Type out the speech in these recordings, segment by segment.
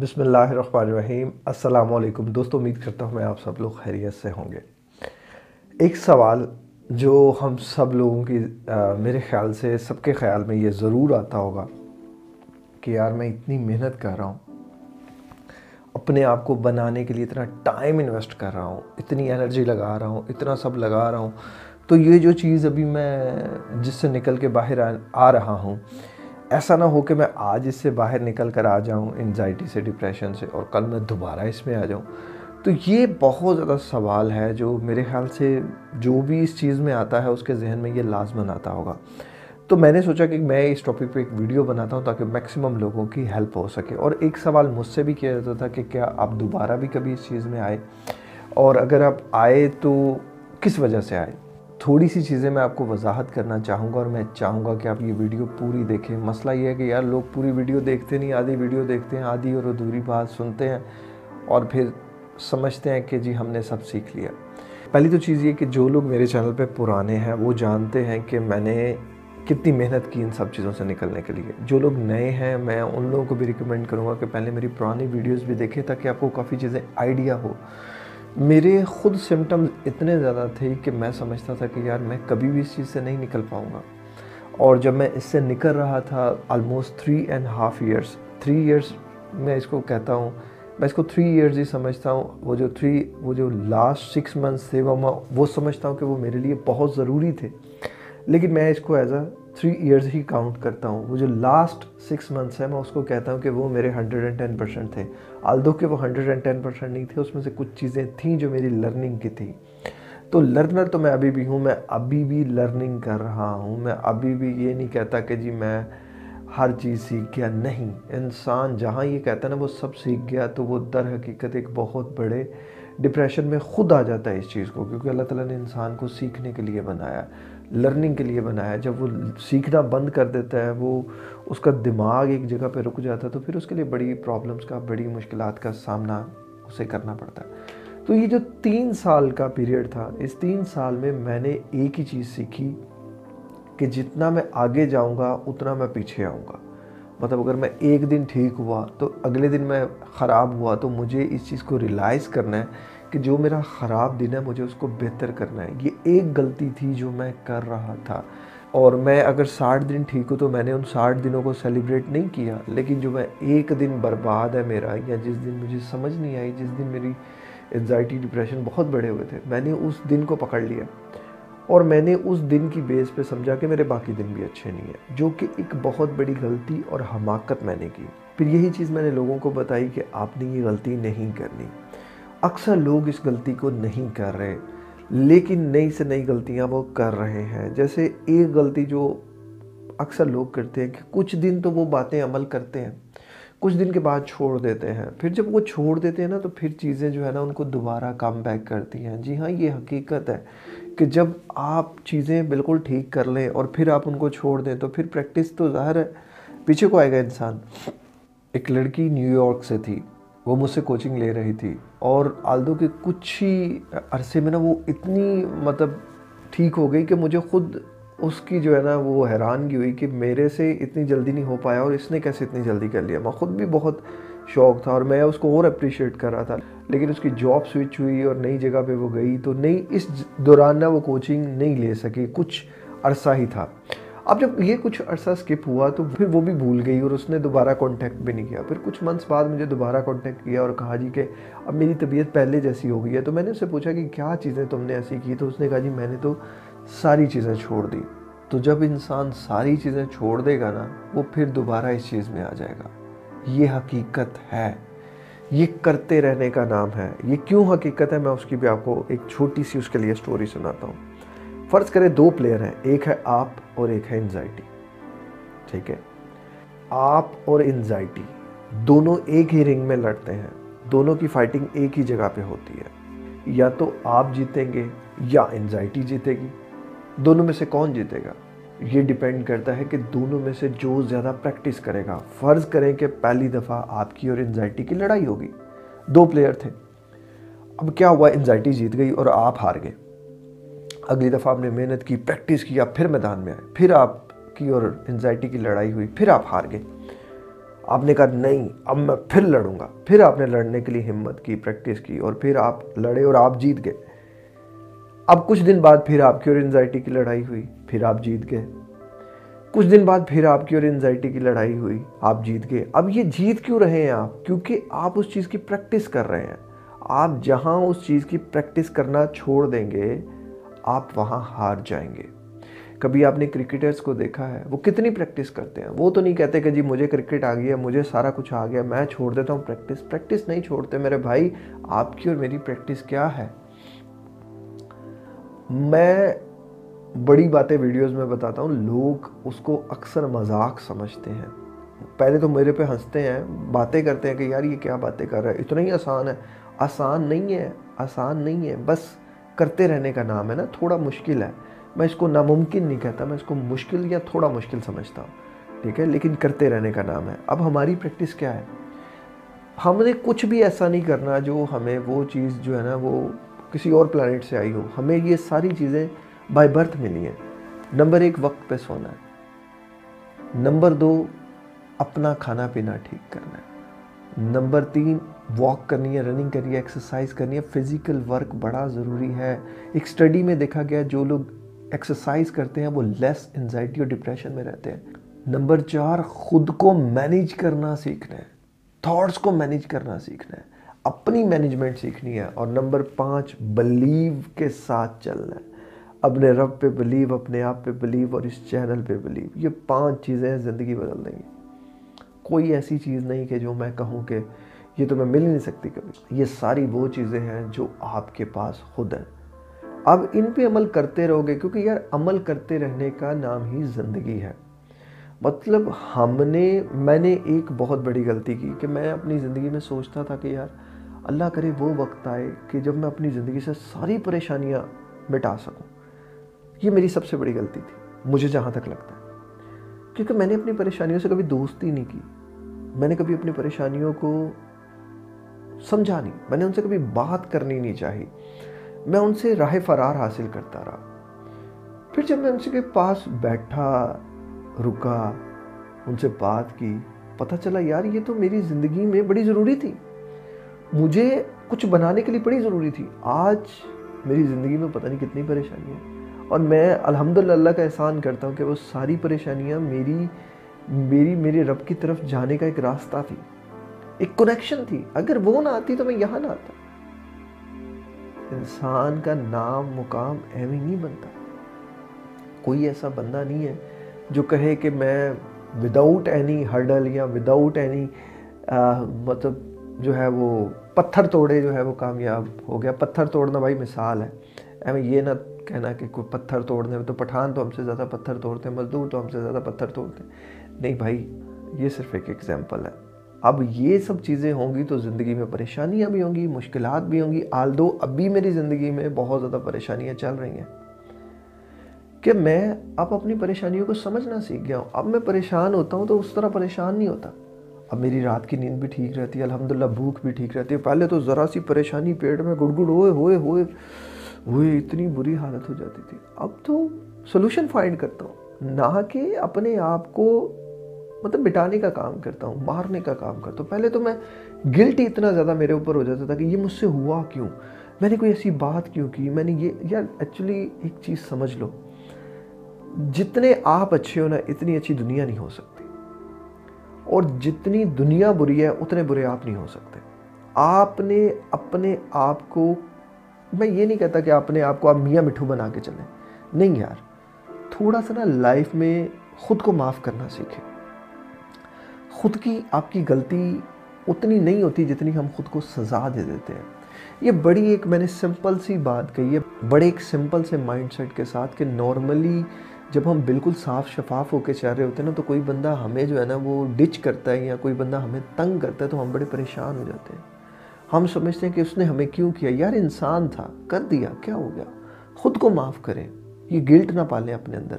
بسم اللہ الرحمن الرحیم۔ السلام علیکم۔ دوستو، امید کرتا ہوں میں آپ سب لوگ خیریت سے ہوں گے۔ ایک سوال جو ہم سب لوگوں کی میرے خیال سے سب کے خیال میں یہ ضرور آتا ہوگا کہ یار میں اتنی محنت کر رہا ہوں، اپنے آپ کو بنانے کے لیے اتنا ٹائم انویسٹ کر رہا ہوں، اتنی انرجی لگا رہا ہوں، اتنا سب لگا رہا ہوں۔ تو یہ جو چیز ابھی میں جس سے نکل کے باہر آ رہا ہوں ایسا نہ ہو کہ میں آج اس سے باہر نکل کر آ جاؤں انزائٹی سے ڈپریشن سے اور کل میں دوبارہ اس میں آ جاؤں۔ تو یہ بہت زیادہ سوال ہے جو میرے خیال سے جو بھی اس چیز میں آتا ہے اس کے ذہن میں یہ لازمن آتا ہوگا۔ تو میں نے سوچا کہ میں اس ٹاپک پہ ایک ویڈیو بناتا ہوں تاکہ میکسیمم لوگوں کی ہیلپ ہو سکے۔ اور ایک سوال مجھ سے بھی کیا جاتا تھا کہ کیا آپ دوبارہ بھی کبھی اس چیز میں آئے؟ اور اگر آپ آئے تو کس وجہ سے آئے؟ تھوڑی سی چیزیں میں آپ کو وضاحت کرنا چاہوں گا اور میں چاہوں گا کہ آپ یہ ویڈیو پوری دیکھیں۔ مسئلہ یہ ہے کہ یار لوگ پوری ویڈیو دیکھتے نہیں، آدھی ویڈیو دیکھتے ہیں، آدھی اور ادھوری بات سنتے ہیں اور پھر سمجھتے ہیں کہ جی ہم نے سب سیکھ لیا۔ پہلی تو چیز یہ کہ جو لوگ میرے چینل پہ پرانے ہیں وہ جانتے ہیں کہ میں نے کتنی محنت کی ان سب چیزوں سے نکلنے کے لیے۔ جو لوگ نئے ہیں میں ان لوگوں کو بھی ریکمینڈ کروں گا کہ پہلے میری پرانی ویڈیوز بھی دیکھیں تاکہ آپ کو کافی چیزیں آئیڈیا ہو۔ میرے خود سمٹمز اتنے زیادہ تھے کہ میں سمجھتا تھا کہ یار میں کبھی بھی اس چیز سے نہیں نکل پاؤں گا۔ اور جب میں اس سے نکل رہا تھا almost three and half years three years میں اس کو کہتا ہوں، میں اس کو تھری ایئرز ہی سمجھتا ہوں۔ وہ جو تھری وہ جو لاسٹ سکس منتھس تھے، وہ وہ سمجھتا ہوں کہ وہ میرے لیے بہت ضروری تھے۔ لیکن میں اس کو ایز اے تھری ایئرز ہی کاؤنٹ کرتا ہوں۔ وہ جو لاسٹ سکس منتھس ہے، میں اس کو کہتا ہوں کہ وہ میرے ہنڈریڈ اینڈ ٹین پرسینٹ تھے۔ آلدو کہ وہ ہنڈریڈ اینڈ ٹین پرسینٹ نہیں تھے، اس میں سے کچھ چیزیں تھیں جو میری لرننگ کی تھی تو لرنر تو میں ابھی بھی ہوں، میں ابھی بھی لرننگ کر رہا ہوں۔ میں ابھی بھی یہ نہیں کہتا کہ جی میں ہر چیز سیکھ گیا، نہیں۔ انسان جہاں یہ کہتا ہے نا، وہ سب سیکھ گیا تو وہ در حقیقت ایک بہت بڑے ڈپریشن میں خود آ جاتا ہے اس چیز کو، کیونکہ اللہ تعالیٰ نے انسان کو سیکھنے کے لیے بنایا۔ لرننگ کے لیے بنایا جب وہ سیکھنا بند کر دیتا ہے، وہ اس کا دماغ ایک جگہ پہ رک جاتا ہے، تو پھر اس کے لیے بڑی پرابلمس کا، بڑی مشکلات کا سامنا اسے کرنا پڑتا ہے۔ تو یہ جو تین سال کا پیریڈ تھا، اس تین سال میں میں نے ایک ہی چیز سیکھی کہ جتنا میں آگے جاؤں گا، اتنا میں پیچھے آؤں گا۔ مطلب اگر میں ایک دن ٹھیک ہوا، تو اگلے دن میں خراب ہوا، تو مجھے اس چیز کو ریلائز کرنا ہے کہ جو میرا خراب دن ہے مجھے اس کو بہتر کرنا ہے۔ یہ ایک غلطی تھی جو میں کر رہا تھا۔ اور میں اگر ساٹھ دن ٹھیک ہوں تو میں نے ان ساٹھ دنوں کو سیلیبریٹ نہیں کیا، لیکن جو میں ایک دن برباد ہے میرا یا جس دن مجھے سمجھ نہیں آئی، جس دن میری انزائٹی ڈپریشن بہت بڑے ہوئے تھے، میں نے اس دن کو پکڑ لیا۔ اور میں نے اس دن کی بیس پہ سمجھا کہ میرے باقی دن بھی اچھے نہیں ہیں، جو کہ ایک بہت بڑی غلطی اور حماقت میں نے کی۔ پھر یہی چیز میں نے لوگوں کو بتائی کہ آپ نے یہ غلطی نہیں کرنی۔ اکثر لوگ اس غلطی کو نہیں کر رہے، لیکن نئی سے نئی غلطیاں وہ کر رہے ہیں۔ جیسے ایک غلطی جو اکثر لوگ کرتے ہیں کہ کچھ دن تو وہ باتیں عمل کرتے ہیں، کچھ دن کے بعد چھوڑ دیتے ہیں۔ پھر جب وہ چھوڑ دیتے ہیں نا، تو پھر چیزیں جو ہے نا، ان کو دوبارہ کم بیک کرتی ہیں۔ جی ہاں یہ حقیقت ہے کہ جب آپ چیزیں بالکل ٹھیک کر لیں اور پھر آپ ان کو چھوڑ دیں، تو پھر پریکٹس تو ظاہر ہے، پیچھے کو آئے گا انسان۔ ایک لڑکی نیو یارک سے تھی۔ وہ مجھ سے کوچنگ لے رہی تھی اور آلدو کے کچھ ہی عرصے میں نا وہ اتنی مطلب ٹھیک ہو گئی کہ مجھے خود اس کی جو ہے نا وہ حیرانگی ہوئی کہ میرے سے اتنی جلدی نہیں ہو پایا اور اس نے کیسے اتنی جلدی کر لیا؟ میں خود بھی بہت شوق تھا اور میں اس کو اور اپریشیٹ کر رہا تھا، لیکن اس کی جاب سوئچ ہوئی اور نئی جگہ پہ وہ گئی تو نئی اس دوران نہ وہ کوچنگ نہیں لے سکی، کچھ عرصہ ہی تھا۔ اب جب یہ کچھ عرصہ سکپ ہوا تو پھر وہ بھی بھول گئی اور اس نے دوبارہ کانٹیکٹ بھی نہیں کیا۔ پھر کچھ منتھس بعد مجھے دوبارہ کانٹیکٹ کیا اور کہا جی کہ اب میری طبیعت پہلے جیسی ہو گئی ہے۔ تو میں نے اس سے پوچھا کہ کیا چیزیں تم نے ایسی کی؟ تو اس نے کہا جی میں نے تو ساری چیزیں چھوڑ دی۔ تو جب انسان ساری چیزیں چھوڑ دے گا نا، وہ پھر دوبارہ اس چیز میں آ جائے گا۔ یہ حقیقت ہے۔ یہ کرتے رہنے کا نام ہے۔ یہ کیوں حقیقت ہے؟ میں اس کی بھی آپ کو ایک چھوٹی سی اس کے لیے سٹوری سناتا ہوں۔ فرض کرے دو پلیئر ہیں، ایک ہے آپ اور ایک ہے انزائٹی ٹھیک ہے؟ آپ اور انزائٹی دونوں ایک ہی رنگ میں لڑتے ہیں، دونوں کی فائٹنگ ایک ہی جگہ پہ ہوتی ہے۔ یا تو آپ جیتیں گے یا انزائٹی جیتے گی۔ دونوں میں سے کون جیتے گا؟ یہ ڈیپینڈ کرتا ہے کہ دونوں میں سے جو زیادہ پریکٹس کرے گا۔ فرض کریں کہ پہلی دفعہ آپ کی اور انزائٹی کی لڑائی ہوگی۔ دو پلیئر تھے۔ اب کیا ہوا؟ انزائٹی جیت گئی اور آپ ہار گئے۔ اگلی دفعہ آپ نے محنت کی پریکٹس کیا پھر میدان میں آئے، پھر آپ کی اور انزائٹی کی لڑائی ہوئی، پھر آپ ہار گئے۔ آپ نے کہا، نہیں، اب میں پھر لڑوں گا۔ پھر آپ نے لڑنے کے لیے ہمت کی پریکٹس کی اور پھر آپ لڑے اور آپ جیت گئے۔ اب کچھ دن بعد پھر آپ کی اور انزائٹی کی لڑائی ہوئی، پھر آپ جیت گئے۔ کچھ دن بعد پھر آپ کی اور انزائٹی کی لڑائی ہوئی، آپ جیت گئے۔ اب یہ جیت کیوں رہے ہیں آپ؟ کیونکہ آپ اس چیز کی پریکٹس کر رہے ہیں۔ آپ جہاں اس چیز کی پریکٹس کرنا چھوڑ دیں گے آپ وہاں ہار جائیں گے۔ کبھی آپ نے کرکٹرز کو دیکھا ہے؟ وہ کتنی پریکٹس کرتے ہیں؟ وہ تو نہیں کہتے کہ جی مجھے کرکٹ آ گیا مجھے سارا کچھ آ گیا، میں چھوڑ دیتا ہوں پریکٹس پریکٹس نہیں چھوڑتے میرے بھائی، آپ کی اور میری پریکٹس کیا ہے؟ میں بڑی باتیں ویڈیوز میں بتاتا ہوں۔ لوگ اس کو اکثر مذاق سمجھتے ہیں۔ پہلے تو میرے پہ ہنستے ہیں، باتیں کرتے ہیں کہ یار یہ کیا باتیں کر رہا ہے؟ اتنا ہی آسان ہے۔ آسان نہیں ہے، آسان نہیں ہے۔ بس کرتے رہنے کا نام ہے نا، تھوڑا مشکل ہے۔ میں اس کو ناممکن نہیں کہتا، میں اس کو مشکل یا تھوڑا مشکل سمجھتا ہوں۔ ٹھیک ہے، لیکن کرتے رہنے کا نام ہے۔ اب ہماری پریکٹس کیا ہے؟ ہم نے کچھ بھی ایسا نہیں کرنا جو ہمیں وہ چیز جو ہے نا، وہ کسی اور پلانٹ سے آئی ہو۔ ہمیں یہ ساری چیزیں بائی برتھ ملی ہیں۔ نمبر ایک، وقت پہ سونا ہے۔ نمبر دو، اپنا کھانا پینا ٹھیک کرنا ہے۔ نمبر تین واک کرنی ہے رننگ کرنی ہے ایکسرسائز کرنی ہے فزیکل ورک بڑا ضروری ہے۔ ایک سٹڈی میں دیکھا گیا جو لوگ ایکسرسائز کرتے ہیں وہ لیس انزائٹی اور ڈپریشن میں رہتے ہیں۔ نمبر چار، خود کو مینیج کرنا سیکھنا ہے۔ تھاٹس کو مینیج کرنا سیکھنا ہے۔ اپنی مینجمنٹ سیکھنی ہے۔ اور نمبر پانچ بلیو کے ساتھ چلنا ہے۔ اپنے رب پہ بلیو اپنے آپ پہ بلیو اور اس چینل پہ بلیو یہ پانچ چیزیں زندگی بدل دیں گی۔ کوئی ایسی چیز نہیں کہ جو میں کہوں کہ یہ تو میں مل نہیں سکتی کبھی۔ یہ ساری وہ چیزیں ہیں جو آپ کے پاس خود ہیں۔ اب ان پہ عمل کرتے رہو گے، کیونکہ یار عمل کرتے رہنے کا نام ہی زندگی ہے۔ مطلب ہم نے، میں نے ایک بہت بڑی غلطی کی کہ میں اپنی زندگی میں سوچتا تھا کہ یار اللہ کرے وہ وقت آئے کہ جب میں اپنی زندگی سے ساری پریشانیاں مٹا سکوں۔ یہ میری سب سے بڑی غلطی تھی، مجھے جہاں تک لگتا ہے۔ کیونکہ میں نے اپنی پریشانیوں سے کبھی دوستی نہیں کی۔ میں نے کبھی اپنی پریشانیوں کو سمجھا نہیں، میں نے ان سے کبھی بات کرنی نہیں چاہی۔ میں ان سے راہ فرار حاصل کرتا رہا۔ پھر جب میں ان سے کے پاس بیٹھا، رکا، ان سے بات کی، پتہ چلا، یار، یہ تو میری زندگی میں بڑی ضروری تھی۔ مجھے کچھ بنانے کے لیے بڑی ضروری تھی۔ آج میری زندگی میں پتہ نہیں کتنی پریشانی ہے۔ اور میں الحمدللہ اللہ کا احسان کرتا ہوں کہ وہ ساری پریشانیاں میری میری، میرے رب کی طرف جانے کا ایک راستہ تھی۔ ایک کنیکشن تھی۔ اگر وہ نہ آتی تو میں یہاں نہ آتا۔ انسان کا نام، مقام ایویں نہیں بنتا۔ کوئی ایسا بندہ نہیں ہے جو کہے کہ میں وداؤٹ اینی ہرڈل یا وداؤٹ اینی مطلب جو ہے وہ پتھر توڑے جو ہے وہ کامیاب ہو گیا۔ پتھر توڑنا بھائی مثال ہے۔ ایویں یہ نہ کہنا کہ کوئی پتھر توڑنے میں تو پٹھان تو ہم سے زیادہ پتھر توڑتے ہیں، مزدور تو ہم سے زیادہ پتھر توڑتے ہیں۔ نہیں بھائی، یہ صرف ایک ایگزامپل ہے۔ اب یہ سب چیزیں ہوں گی تو زندگی میں پریشانیاں بھی ہوں گی، مشکلات بھی ہوں گی۔ آل دو اب بھی میری زندگی میں بہت زیادہ پریشانیاں چل رہی ہیں۔ کہ میں اب اپنی پریشانیوں کو سمجھنا سیکھ گیا ہوں۔ اب میں پریشان ہوتا ہوں تو اس طرح پریشان نہیں ہوتا۔ اب میری رات کی نیند بھی ٹھیک رہتی ہے، الحمدللہ بھوک بھی ٹھیک رہتی ہے۔ پہلے تو ذرا سی پریشانی پیٹ میں گڑ گڑ، ہوئے ہوئے ہوئے ہوئے، اتنی بری حالت ہو جاتی تھی۔ اب تو سلوشن فائنڈ کرتا ہوں۔ نہ کہ اپنے آپ کو مطلب مٹانے کا کام کرتا ہوں، مارنے کا کام کرتا ہوں۔ پہلے تو میں گلٹ اتنا زیادہ میرے اوپر ہو جاتا تھا کہ یہ مجھ سے ہوا کیوں؟ میں نے کوئی ایسی بات کیوں کی؟ میں نے یہ، یار ایکچولی ایک چیز سمجھ لو۔ جتنے آپ اچھے ہو نا، اتنی اچھی دنیا نہیں ہو سکتی۔ اور جتنی دنیا بری ہے، اتنے برے آپ نہیں ہو سکتے۔ آپ نے اپنے آپ کو، میں یہ نہیں کہتا کہ اپنے آپ کو آپ میاں مٹھو بنا کے چلیں۔ نہیں یار، تھوڑا سا نا لائف میں خود کو معاف کرنا سیکھیں۔ خود کی آپ کی غلطی اتنی نہیں ہوتی جتنی ہم خود کو سزا دے دیتے ہیں۔ یہ بڑی ایک میں نے سمپل سی بات کہی ہے، بڑے ایک سمپل سے مائنڈ سیٹ کے ساتھ کہ نارملی جب ہم بالکل صاف شفاف ہو کے چاہ رہے ہوتے ہیں نا تو کوئی بندہ ہمیں جو ہے نا وہ ڈچ کرتا ہے یا کوئی بندہ ہمیں تنگ کرتا ہے تو ہم بڑے پریشان ہو جاتے ہیں۔ ہم سمجھتے ہیں کہ اس نے ہمیں کیوں کیا؟ یار انسان تھا، کر دیا، کیا ہو گیا؟ خود کو معاف کریں، یہ گلٹ نہ پالیں اپنے اندر۔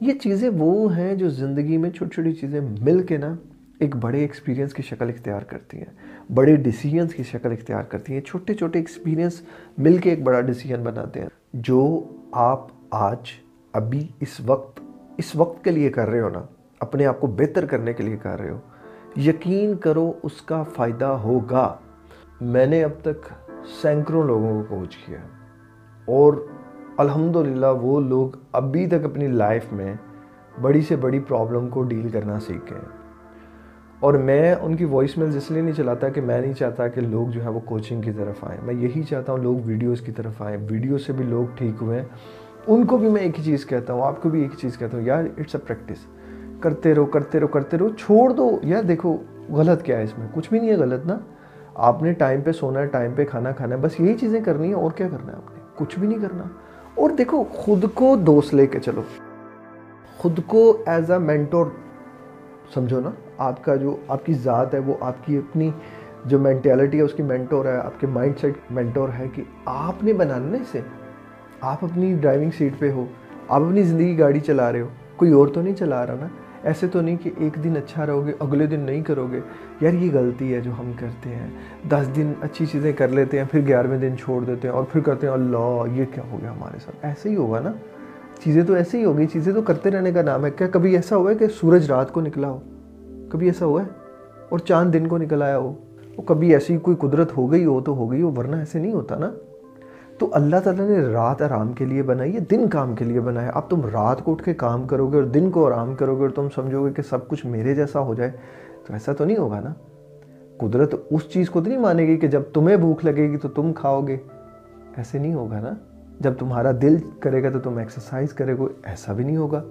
یہ چیزیں وہ ہیں جو زندگی میں چھوٹی چھوٹی چیزیں مل کے نا ایک بڑے ایکسپیرینس کی شکل اختیار کرتی ہیں، بڑے ڈیسیجنس کی شکل اختیار کرتی ہیں، چھوٹے چھوٹے ایکسپیرینس مل کے ایک بڑا ڈیسیجن بناتے ہیں۔ جو آپ آج، ابھی، اس وقت اس وقت کے لیے کر رہے ہو نا، اپنے آپ کو بہتر کرنے کے لیے کر رہے ہو، یقین کرو اس کا فائدہ ہوگا۔ میں نے اب تک سینکڑوں لوگوں کو کوچ کیا اور الحمدللہ وہ لوگ ابھی تک اپنی لائف میں بڑی سے بڑی پرابلم کو ڈیل کرنا سیکھ گئے اور میں ان کی وائس میلز اس لیے نہیں چلاتا کہ میں نہیں چاہتا کہ لوگ جو ہے وہ کوچنگ کی طرف آئیں۔ میں یہی چاہتا ہوں لوگ ویڈیوز کی طرف آئیں۔ ویڈیو سے بھی لوگ ٹھیک ہوئے ہیں۔ ان کو بھی میں ایک ہی چیز کہتا ہوں، آپ کو بھی ایک ہی چیز کہتا ہوں، یار اٹس اے پریکٹس کرتے رہو کرتے رہو کرتے رہو، چھوڑ دو۔ یار دیکھو، غلط کیا ہے اس میں؟ کچھ بھی نہیں ہے غلط نا۔ آپ نے ٹائم پہ سونا ہے ٹائم پہ کھانا کھانا ہے، بس یہی چیزیں کرنی ہیں۔ اور کیا کرنا ہے آپ نے؟ کچھ بھی نہیں کرنا۔ اور دیکھو، خود کو دوست لے کے چلو۔ خود کو ایز اے مینٹور سمجھو نا، آپ کا جو آپ کی ذات ہے، وہ آپ کی اپنی جو مینٹیلٹی ہے، اس کی مینٹور ہے، آپ کے مائنڈ سیٹ مینٹور ہے کہ آپ نے بنانا نا اسے۔ آپ اپنی ڈرائیونگ سیٹ پہ ہو، آپ اپنی زندگی گاڑی چلا رہے ہو۔ کوئی اور تو نہیں چلا رہا نا۔ ایسے تو نہیں کہ ایک دن اچھا رہو گے اگلے دن نہیں کرو گے یار، یہ غلطی ہے جو ہم کرتے ہیں۔ دس دن اچھی چیزیں کر لیتے ہیں، پھر گیارہویں دن چھوڑ دیتے ہیں اور پھر کرتے ہیں اللہ، یہ کیا ہو گیا ہمارے ساتھ؟ ایسے ہی ہوگا نا۔ چیزیں تو ایسے ہی ہوگی چیزیں تو کرتے رہنے کا نام ہے۔ کیا کبھی ایسا ہوا ہے کہ سورج رات کو نکلا ہو؟ کبھی ایسا ہوا ہے؟ اور چاند دن کو نکل آیا ہو؟ وہ کبھی ایسی کوئی قدرت ہو گئی ہو تو ہو گئی ہو، ورنہ ایسے نہیں ہوتا نا۔ تو اللہ تعالیٰ نے رات آرام کے لیے بنائی ہے، دن کام کے لیے بنایا اب تم رات کو اٹھ کے کام کرو گے اور دن کو آرام کرو گے اور تم سمجھو گے کہ سب کچھ میرے جیسا ہو جائے، تو ایسا تو نہیں ہوگا نا۔ قدرت اس چیز کو تو نہیں مانے گی کہ جب تمہیں بھوک لگے گی تو تم کھاؤ گے۔ ایسے نہیں ہوگا نا۔ جب تمہارا دل کرے گا تو تم ایکسرسائز کرے گو، ایسا بھی نہیں ہوگا۔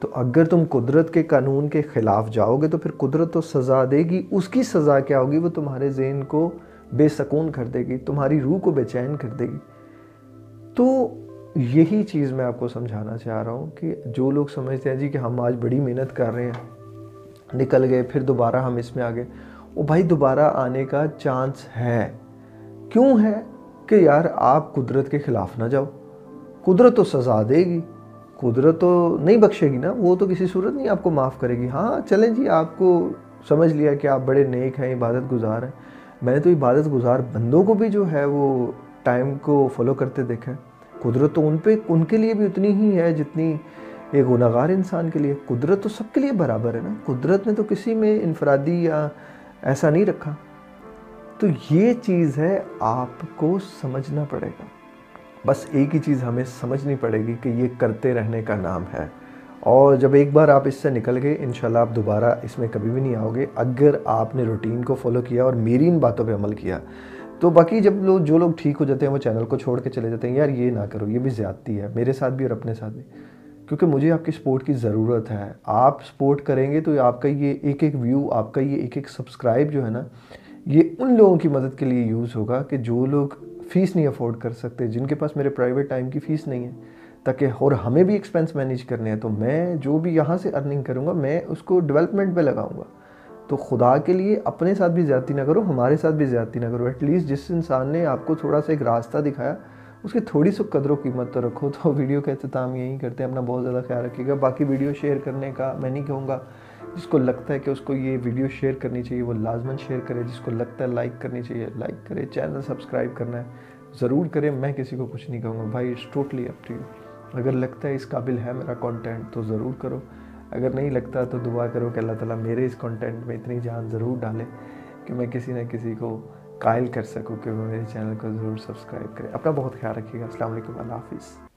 تو اگر تم قدرت کے قانون کے خلاف جاؤ گے تو پھر قدرت تو سزا دے گی۔ اس کی سزا کیا ہوگی؟ وہ تمہارے ذہن کو بے سکون کر دے گی، تمہاری روح کو بے چین کر دے گی۔ تو یہی چیز میں آپ کو سمجھانا چاہ رہا ہوں کہ جو لوگ سمجھتے ہیں جی کہ ہم آج بڑی محنت کر رہے ہیں، نکل گئے، پھر دوبارہ ہم اس میں آگے۔ وہ بھائی، دوبارہ آنے کا چانس ہے۔ کیوں ہے؟ کہ یار آپ قدرت کے خلاف نہ جاؤ۔ قدرت تو سزا دے گی۔ قدرت تو نہیں بخشے گی نا، وہ تو کسی صورت نہیں آپ کو معاف کرے گی۔ ہاں چلیں جی آپ کو سمجھ لیا کہ آپ بڑے نیک ہیں، عبادت گزار ہیں۔ میں نے تو عبادت گزار بندوں کو بھی جو ہے وہ ٹائم کو فالو کرتے دیکھا ہے۔ قدرت تو ان پہ، ان کے لیے بھی اتنی ہی ہے جتنی ایک گناہگار انسان کے لیے۔ قدرت تو سب کے لیے برابر ہے نا۔ قدرت نے تو کسی میں انفرادی یا ایسا نہیں رکھا۔ تو یہ چیز ہے آپ کو سمجھنا پڑے گا۔ بس ایک ہی چیز ہمیں سمجھنی پڑے گی کہ یہ کرتے رہنے کا نام ہے۔ اور جب ایک بار آپ اس سے نکل گئے، انشاءاللہ آپ دوبارہ اس میں کبھی بھی نہیں آؤ گے۔ اگر آپ نے روٹین کو فالو کیا اور میری ان باتوں پہ عمل کیا، تو باقی جب لوگ جو لوگ ٹھیک ہو جاتے ہیں، وہ چینل کو چھوڑ کے چلے جاتے ہیں، یار یہ نہ کرو، یہ بھی زیادتی ہے، میرے ساتھ بھی اور اپنے ساتھ بھی۔ کیونکہ مجھے آپ کی سپورٹ کی ضرورت ہے۔ آپ سپورٹ کریں گے تو آپ کا یہ ایک ایک ویو آپ کا یہ ایک ایک سبسکرائب جو ہے نا یہ ان لوگوں کی مدد کے لیے یوز ہوگا کہ جو لوگ فیس نہیں افورڈ کر سکتے، جن کے پاس میرے پرائیویٹ ٹائم کی فیس نہیں ہے تاکہ اور ہمیں بھی ایکسپینس مینیج کرنے ہیں، تو میں جو بھی یہاں سے ارننگ کروں گا، میں اس کو ڈیولپمنٹ پہ لگاؤں گا۔ تو خدا کے لیے اپنے ساتھ بھی زیادتی نہ کرو، ہمارے ساتھ بھی زیادتی نہ کرو۔ ایٹ لیسٹ جس انسان نے آپ کو تھوڑا سا ایک راستہ دکھایا، اس کی تھوڑی سی قدر و قیمت تو رکھو۔ تو ویڈیو کا اختتام یہی کرتے ہیں، اپنا بہت زیادہ خیال رکھیے گا۔ باقی ویڈیو شیئر کرنے کا میں نہیں کہوں گا۔ جس کو لگتا ہے کہ اس کو یہ ویڈیو شیئر کرنی چاہیے، وہ لازمن شیئر کرے، جس کو لگتا ہے لائک کرنی چاہیے، لائک کرے، چینل سبسکرائب کرنا ہے، ضرور کرے میں کسی کو کچھ نہیں کہوں گا، بھائی it's totally up to you اگر لگتا ہے اس قابل ہے میرا کانٹینٹ تو ضرور کرو۔ اگر نہیں لگتا تو دعا کرو کہ اللہ تعالیٰ میرے اس کانٹینٹ میں اتنی جان ضرور ڈالے کہ میں کسی نہ کسی کو قائل کر سکوں کہ وہ میرے چینل کو ضرور سبسکرائب کرے۔ اپنا بہت خیال رکھیے گا۔ السلام علیکم، اللہ حافظ۔